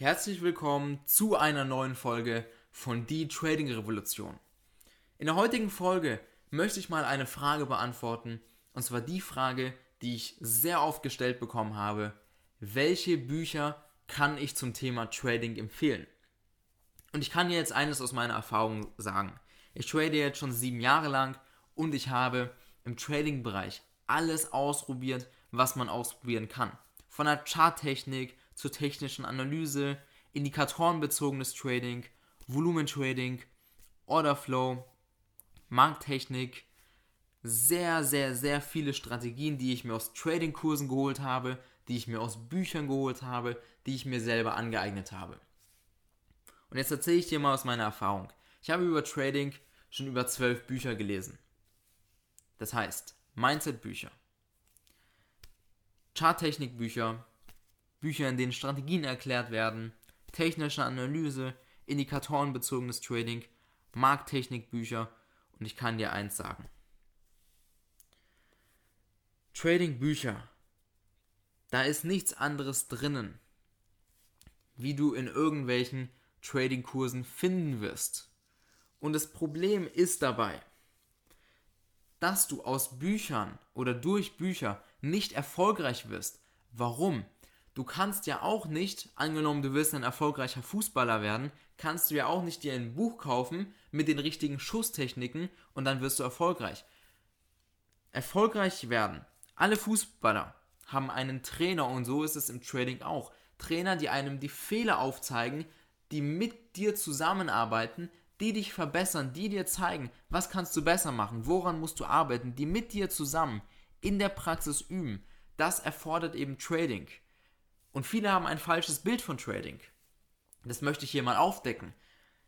Herzlich willkommen zu einer neuen Folge von Die Trading Revolution. In der heutigen Folge möchte ich mal eine Frage beantworten, und zwar die Frage, die ich sehr oft gestellt bekommen habe. Welche Bücher kann ich zum Thema Trading empfehlen? Und ich kann dir jetzt eines aus meiner Erfahrung sagen. Ich trade jetzt schon sieben Jahre lang und ich habe im Trading-Bereich alles ausprobiert, was man ausprobieren kann. Von der Charttechnik zur technischen Analyse, indikatorenbezogenes Trading, Volumentrading, Orderflow, Markttechnik, sehr, sehr, sehr viele Strategien, die ich mir aus Trading-Kursen geholt habe, die ich mir aus Büchern geholt habe, die ich mir selber angeeignet habe. Und jetzt erzähle ich dir mal aus meiner Erfahrung. Ich habe über Trading schon über zwölf Bücher gelesen. Das heißt, Mindset-Bücher, Charttechnik-Bücher, Bücher, in denen Strategien erklärt werden, technische Analyse, indikatorenbezogenes Trading, Markttechnik-Bücher und ich kann dir eins sagen. Trading-Bücher, da ist nichts anderes drinnen, wie du in irgendwelchen Trading-Kursen finden wirst. Und das Problem ist dabei, dass du aus Büchern oder durch Bücher nicht erfolgreich wirst. Warum? Du kannst ja auch nicht, angenommen du willst ein erfolgreicher Fußballer werden, kannst du ja auch nicht dir ein Buch kaufen mit den richtigen Schusstechniken und dann wirst du erfolgreich. Erfolgreich werden. Alle Fußballer haben einen Trainer und so ist es im Trading auch. Trainer, die einem die Fehler aufzeigen, die mit dir zusammenarbeiten, die dich verbessern, die dir zeigen, was kannst du besser machen, woran musst du arbeiten, die mit dir zusammen in der Praxis üben. Das erfordert eben Trading. Und viele haben ein falsches Bild von Trading. Das möchte ich hier mal aufdecken.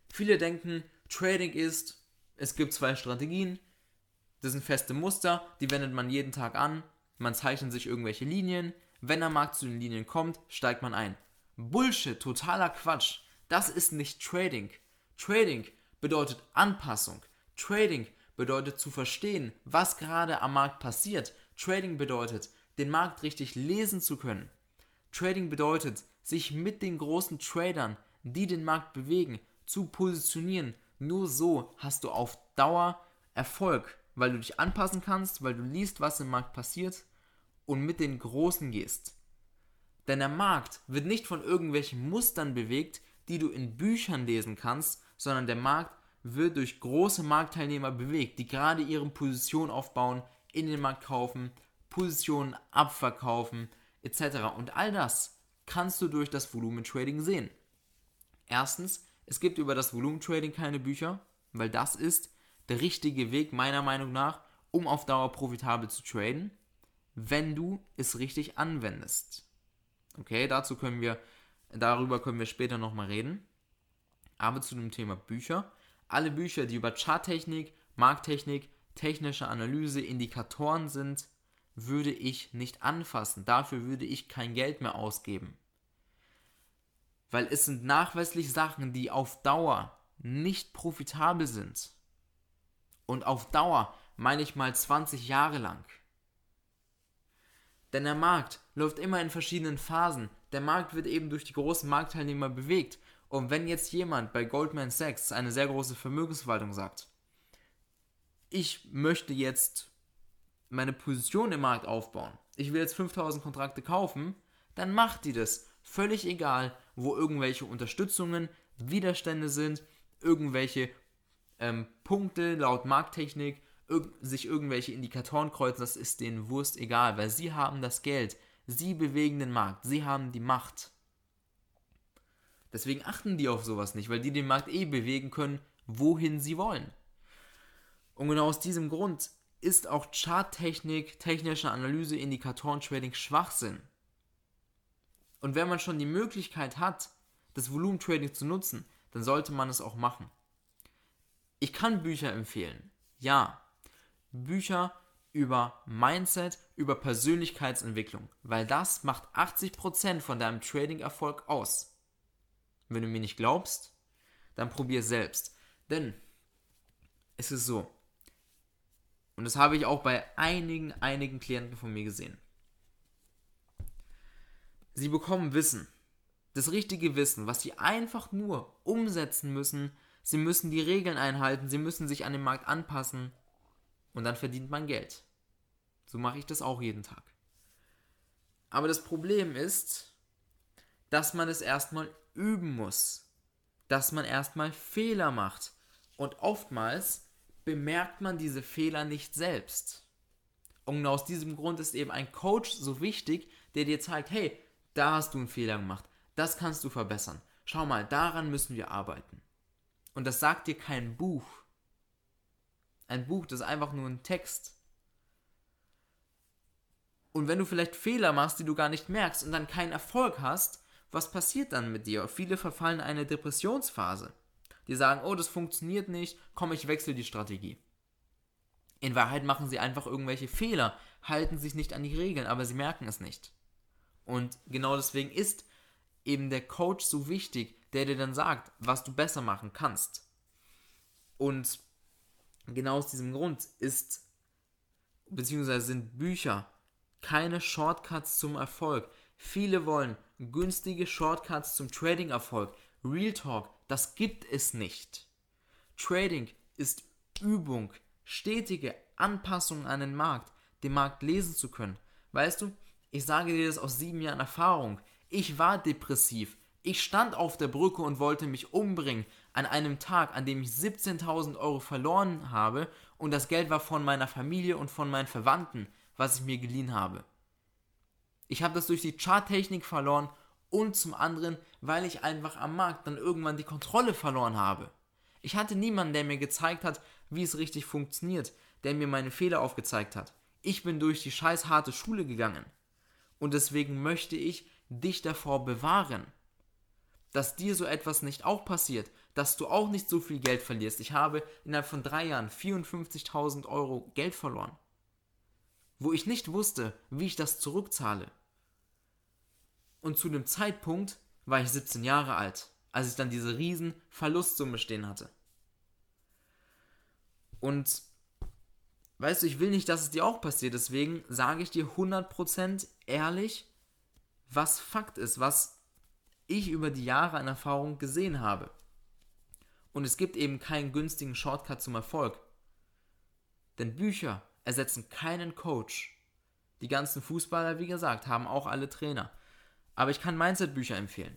Viele denken, Trading ist, es gibt zwei Strategien, das sind feste Muster, die wendet man jeden Tag an, man zeichnet sich irgendwelche Linien, wenn der Markt zu den Linien kommt, steigt man ein. Bullshit, totaler Quatsch. Das ist nicht Trading. Trading bedeutet Anpassung. Trading bedeutet zu verstehen, was gerade am Markt passiert. Trading bedeutet, den Markt richtig lesen zu können. Trading bedeutet, sich mit den großen Tradern, die den Markt bewegen, zu positionieren. Nur so hast du auf Dauer Erfolg, weil du dich anpassen kannst, weil du liest, was im Markt passiert und mit den Großen gehst. Denn der Markt wird nicht von irgendwelchen Mustern bewegt, die du in Büchern lesen kannst, sondern der Markt wird durch große Marktteilnehmer bewegt, die gerade ihre Position aufbauen, in den Markt kaufen, Positionen abverkaufen, etc. Und all das kannst du durch das Volumentrading sehen. Erstens, es gibt über das Volumentrading keine Bücher, weil das ist der richtige Weg meiner Meinung nach, um auf Dauer profitabel zu traden, wenn du es richtig anwendest. Okay, dazu können wir, darüber können wir später nochmal reden. Aber zu dem Thema Bücher. Alle Bücher, die über Charttechnik, Markttechnik, technische Analyse, Indikatoren sind, würde ich nicht anfassen. Dafür würde ich kein Geld mehr ausgeben. Weil es sind nachweislich Sachen, die auf Dauer nicht profitabel sind. Und auf Dauer meine ich mal 20 Jahre lang. Denn der Markt läuft immer in verschiedenen Phasen. Der Markt wird eben durch die großen Marktteilnehmer bewegt. Und wenn jetzt jemand bei Goldman Sachs, eine sehr große Vermögensverwaltung, sagt, ich möchte jetzt meine Position im Markt aufbauen, ich will jetzt 5000 Kontrakte kaufen, dann macht die das. Völlig egal, wo irgendwelche Unterstützungen, Widerstände sind, irgendwelche ähm, Punkte laut Markttechnik, irg sich irgendwelche Indikatoren kreuzen, das ist denen Wurst egal, weil sie haben das Geld, sie bewegen den Markt, sie haben die Macht. Deswegen achten die auf sowas nicht, weil die den Markt eh bewegen können, wohin sie wollen. Und genau aus diesem Grund ist auch Charttechnik, technische Analyse, Indikatoren, Trading Schwachsinn. Und wenn man schon die Möglichkeit hat, das Volumentrading zu nutzen, dann sollte man es auch machen. Ich kann Bücher empfehlen. Ja. Bücher über Mindset, über Persönlichkeitsentwicklung, weil das macht 80% von deinem Trading-Erfolg aus. Wenn du mir nicht glaubst, dann probier selbst. Denn es ist so, und das habe ich auch bei einigen, einigen Klienten von mir gesehen. Sie bekommen Wissen. das richtige Wissen, was sie einfach nur umsetzen müssen. Sie müssen die Regeln einhalten, sie müssen sich an den Markt anpassen und dann verdient man Geld. So mache ich das auch jeden Tag. Aber das Problem ist, dass man es erstmal üben muss, dass man erstmal Fehler macht und oftmals bemerkt man diese Fehler nicht selbst. Und aus diesem Grund ist eben ein Coach so wichtig, der dir zeigt, hey, da hast du einen Fehler gemacht, das kannst du verbessern. Schau mal, daran müssen wir arbeiten. Und das sagt dir kein Buch. Ein Buch, das ist einfach nur ein Text. Und wenn du vielleicht Fehler machst, die du gar nicht merkst und dann keinen Erfolg hast, was passiert dann mit dir? Viele verfallen in eine Depressionsphase. Die sagen, oh, das funktioniert nicht, komm, ich wechsle die Strategie. In Wahrheit machen sie einfach irgendwelche Fehler, halten sich nicht an die Regeln, aber sie merken es nicht. Und genau deswegen ist eben der Coach so wichtig, der dir dann sagt, was du besser machen kannst. Und genau aus diesem Grund ist, beziehungsweise sind Bücher keine Shortcuts zum Erfolg. Viele wollen günstige Shortcuts zum Trading-Erfolg. Real Talk, das gibt es nicht. Trading ist Übung, stetige Anpassung an den Markt, den Markt lesen zu können. Weißt du, ich sage dir das aus sieben Jahren Erfahrung. Ich war depressiv. Ich stand auf der Brücke und wollte mich umbringen an einem Tag, an dem ich 17.000 Euro verloren habe und das Geld war von meiner Familie und von meinen Verwandten, was ich mir geliehen habe. Ich habe das durch die Charttechnik verloren und zum anderen, weil ich einfach am Markt dann irgendwann die Kontrolle verloren habe. Ich hatte niemanden, der mir gezeigt hat, wie es richtig funktioniert, der mir meine Fehler aufgezeigt hat. Ich bin durch die scheiß harte Schule gegangen. Und deswegen möchte ich dich davor bewahren, dass dir so etwas nicht auch passiert, dass du auch nicht so viel Geld verlierst. Ich habe innerhalb von drei Jahren 54.000 Euro Geld verloren, wo ich nicht wusste, wie ich das zurückzahle. Und zu dem Zeitpunkt war ich 17 Jahre alt, als ich dann diese riesen Verlustsumme stehen hatte. Und weißt du, ich will nicht, dass es dir auch passiert, deswegen sage ich dir 100% ehrlich, was Fakt ist, was ich über die Jahre an Erfahrung gesehen habe. Und es gibt eben keinen günstigen Shortcut zum Erfolg. Denn Bücher ersetzen keinen Coach. Die ganzen Fußballer, wie gesagt, haben auch alle Trainer. Aber ich kann Mindset-Bücher empfehlen.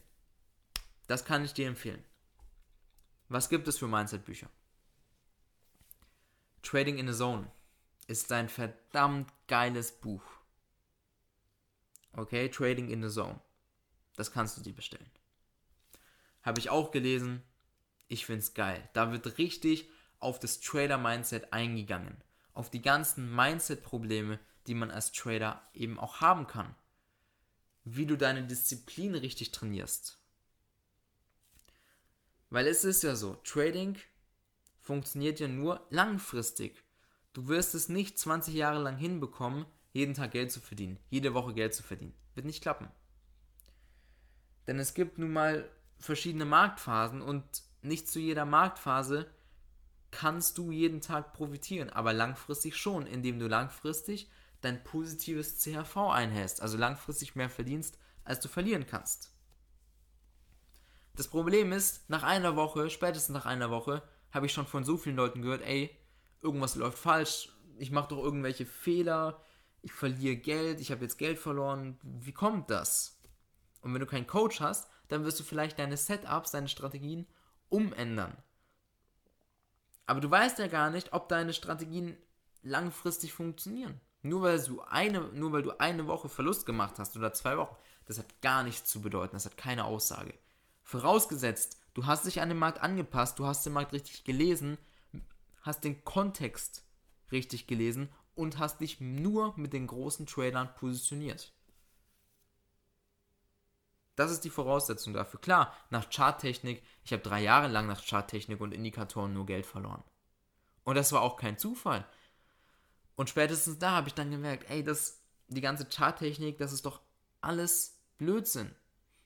Das kann ich dir empfehlen. Was gibt es für Mindset-Bücher? Trading in the Zone ist ein verdammt geiles Buch. Okay, Trading in the Zone. Das kannst du dir bestellen. Habe ich auch gelesen. Ich finde es geil. Da wird richtig auf das Trader-Mindset eingegangen. Auf die ganzen Mindset-Probleme, die man als Trader eben auch haben kann. Wie du deine Disziplin richtig trainierst. Weil es ist ja so, Trading funktioniert ja nur langfristig. Du wirst es nicht 20 Jahre lang hinbekommen, jeden Tag Geld zu verdienen, jede Woche Geld zu verdienen. Wird nicht klappen. Denn es gibt nun mal verschiedene Marktphasen und nicht zu jeder Marktphase kannst du jeden Tag profitieren, aber langfristig schon, indem du langfristig dein positives CHV einhältst, also langfristig mehr verdienst, als du verlieren kannst. Das Problem ist, nach einer Woche, spätestens nach einer Woche, habe ich schon von so vielen Leuten gehört, ey, irgendwas läuft falsch, ich mache doch irgendwelche Fehler, ich verliere Geld, ich habe jetzt Geld verloren, wie kommt das? Und wenn du keinen Coach hast, dann wirst du vielleicht deine Setups, deine Strategien umändern. Aber du weißt ja gar nicht, ob deine Strategien langfristig funktionieren. Nur weil du eine, nur weil du eine Woche Verlust gemacht hast oder zwei Wochen, das hat gar nichts zu bedeuten, das hat keine Aussage. Vorausgesetzt, du hast dich an den Markt angepasst, du hast den Markt richtig gelesen, hast den Kontext richtig gelesen und hast dich nur mit den großen Tradern positioniert. Das ist die Voraussetzung dafür. Klar, nach Charttechnik, ich habe drei Jahre lang nach Charttechnik und Indikatoren nur Geld verloren. Und das war auch kein Zufall. Und spätestens da habe ich dann gemerkt, ey, das, die ganze Charttechnik, das ist doch alles Blödsinn.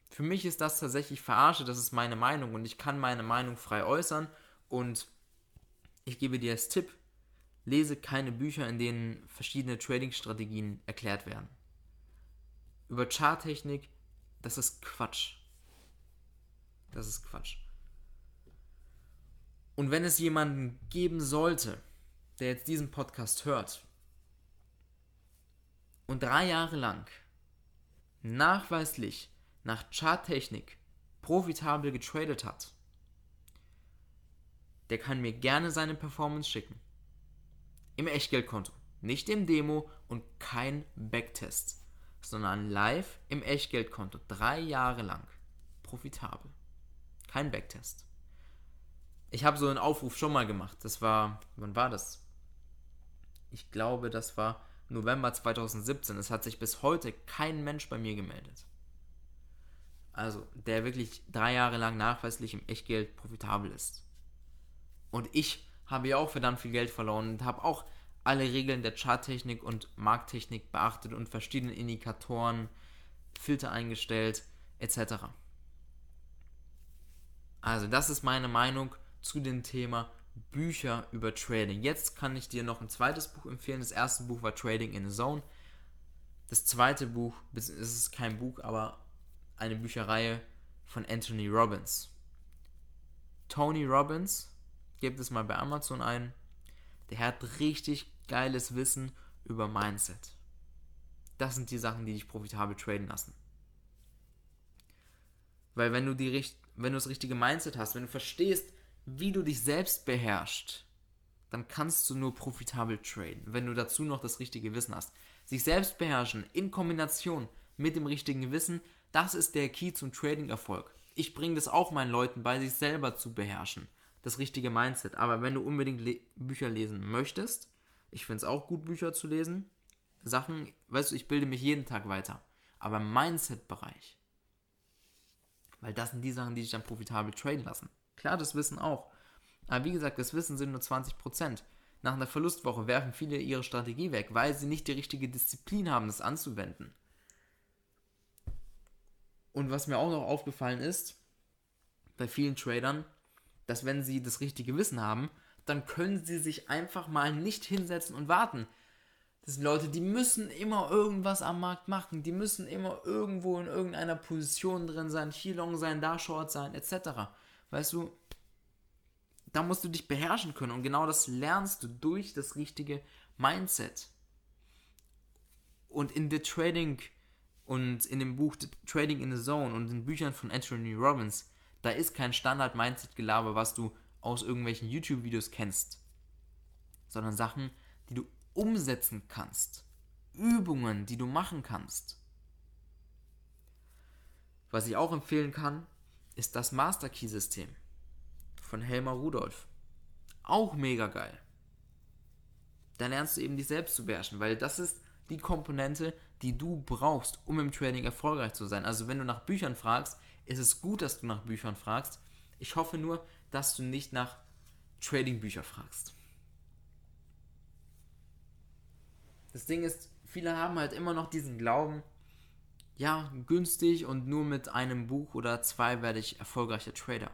Für mich ist das tatsächlich Verarsche, das ist meine Meinung und ich kann meine Meinung frei äußern und ich gebe dir als Tipp, lese keine Bücher, in denen verschiedene Trading-Strategien erklärt werden. Über Charttechnik, das ist Quatsch. Das ist Quatsch. Und wenn es jemanden geben sollte, der jetzt diesen Podcast hört und drei Jahre lang nachweislich nach Charttechnik profitabel getradet hat, der kann mir gerne seine Performance schicken. Im Echtgeldkonto. Nicht im Demo und kein Backtest, sondern live im Echtgeldkonto. Drei Jahre lang. Profitabel. Kein Backtest. Ich habe so einen Aufruf schon mal gemacht. Das war, wann war das? Ich glaube, das war November 2017. Es hat sich bis heute kein Mensch bei mir gemeldet. Also, der wirklich drei Jahre lang nachweislich im Echtgeld profitabel ist. Und ich habe ja auch verdammt viel Geld verloren und habe auch alle Regeln der Charttechnik und Markttechnik beachtet und verschiedene Indikatoren, Filter eingestellt, etc. Also, das ist meine Meinung zu dem Thema Bücher über Trading. Jetzt kann ich dir noch ein zweites Buch empfehlen. Das erste Buch war Trading in a Zone. Das zweite Buch, es ist kein Buch, aber eine Bücherreihe von Anthony Robbins. Tony Robbins, gebt es mal bei Amazon ein. Der hat richtig geiles Wissen über Mindset. Das sind die Sachen, die dich profitabel traden lassen. Weil wenn du die wenn du das richtige Mindset hast, wenn du verstehst, wie du dich selbst beherrschst, dann kannst du nur profitabel traden, wenn du dazu noch das richtige Wissen hast. Sich selbst beherrschen in Kombination mit dem richtigen Wissen, das ist der Key zum Trading-Erfolg. Ich bringe das auch meinen Leuten bei, sich selber zu beherrschen. Das richtige Mindset. Aber wenn du unbedingt le Bücher lesen möchtest, ich finde es auch gut, Bücher zu lesen. Sachen, weißt du, ich bilde mich jeden Tag weiter. Aber im Mindset-Bereich. Weil das sind die Sachen, die dich dann profitabel traden lassen. Klar, das Wissen auch. Aber wie gesagt, das Wissen sind nur 20%. Nach einer Verlustwoche werfen viele ihre Strategie weg, weil sie nicht die richtige Disziplin haben, das anzuwenden. Und was mir auch noch aufgefallen ist, bei vielen Tradern, dass wenn sie das richtige Wissen haben, dann können sie sich einfach mal nicht hinsetzen und warten. Das sind Leute, die müssen immer irgendwas am Markt machen, die müssen immer irgendwo in irgendeiner Position drin sein, hier long sein, da short sein, etc. Weißt du, da musst du dich beherrschen können und genau das lernst du durch das richtige Mindset. Und in The Trading und in dem Buch Trading in the Zone und in Büchern von Anthony Robbins, da ist kein Standard-Mindset-Gelaber, was du aus irgendwelchen YouTube-Videos kennst, sondern Sachen, die du umsetzen kannst. Übungen, die du machen kannst. Was ich auch empfehlen kann, ist das Master Key System von Helmer Rudolph. Auch mega geil. Da lernst du eben dich selbst zu beherrschen, weil das ist die Komponente, die du brauchst, um im Trading erfolgreich zu sein. Also wenn du nach Büchern fragst, ist es gut, dass du nach Büchern fragst. Ich hoffe nur, dass du nicht nach Trading-Büchern fragst. Das Ding ist, viele haben halt immer noch diesen Glauben, ja, günstig und nur mit einem Buch oder zwei werde ich erfolgreicher Trader.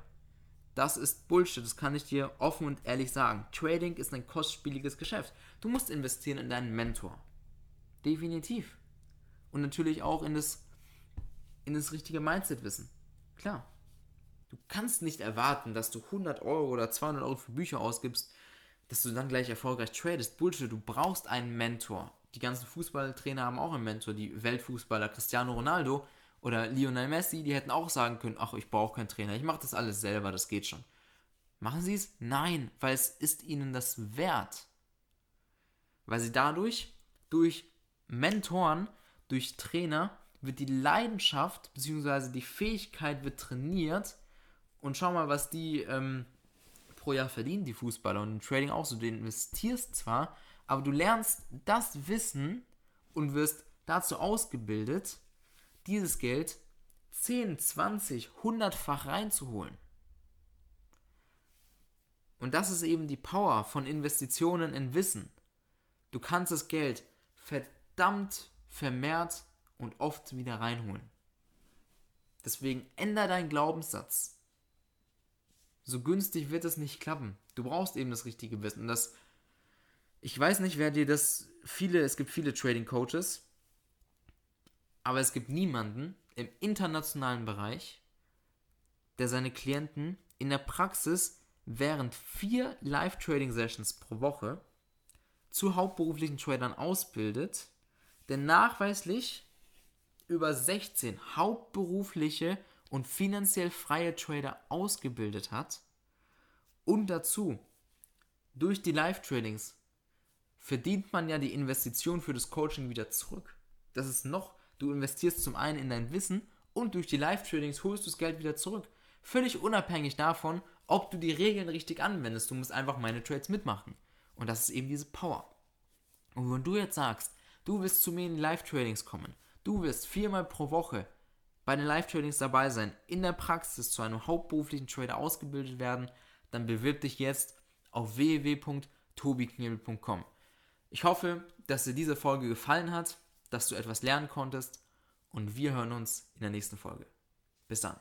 Das ist Bullshit, das kann ich dir offen und ehrlich sagen. Trading ist ein kostspieliges Geschäft. Du musst investieren in deinen Mentor. Definitiv. Und natürlich auch in das, in das richtige Mindset wissen. Klar. Du kannst nicht erwarten, dass du 100 Euro oder 200 Euro für Bücher ausgibst, dass du dann gleich erfolgreich tradest. Bullshit, du brauchst einen Mentor die ganzen Fußballtrainer haben auch einen Mentor. Die Weltfußballer Cristiano Ronaldo oder Lionel Messi, die hätten auch sagen können, ach, ich brauche keinen Trainer, ich mache das alles selber, das geht schon. Machen sie es? Nein, weil es ist ihnen das wert. Weil sie dadurch, durch Mentoren, durch Trainer, wird die Leidenschaft bzw. die Fähigkeit wird trainiert. Und schau mal, was die ähm, pro Jahr verdienen, die Fußballer. Und im Trading auch so. Du investierst zwar, aber du lernst das Wissen und wirst dazu ausgebildet, dieses Geld 10, 20, 100-fach reinzuholen. Und das ist eben die Power von Investitionen in Wissen. Du kannst das Geld verdammt vermehrt und oft wieder reinholen. Deswegen änder deinen Glaubenssatz. So günstig wird es nicht klappen. Du brauchst eben das richtige Wissen. Und das ich weiß nicht, wer dir das. Viele, es gibt viele Trading Coaches, aber es gibt niemanden im internationalen Bereich, der seine Klienten in der Praxis während vier Live-Trading-Sessions pro Woche zu hauptberuflichen Tradern ausbildet, der nachweislich über 16 hauptberufliche und finanziell freie Trader ausgebildet hat und dazu durch die Live-Tradings verdient man ja die Investition für das Coaching wieder zurück. Das ist noch, du investierst zum einen in dein Wissen und durch die Live-Tradings holst du das Geld wieder zurück. Völlig unabhängig davon, ob du die Regeln richtig anwendest. Du musst einfach meine Trades mitmachen. Und das ist eben diese Power. Und wenn du jetzt sagst, du wirst zu mir in Live-Tradings kommen, du wirst viermal pro Woche bei den Live-Tradings dabei sein, in der Praxis zu einem hauptberuflichen Trader ausgebildet werden, dann bewirb dich jetzt auf www.tobiknebel.com. Ich hoffe, dass dir diese Folge gefallen hat, dass du etwas lernen konntest und wir hören uns in der nächsten Folge. Bis dann.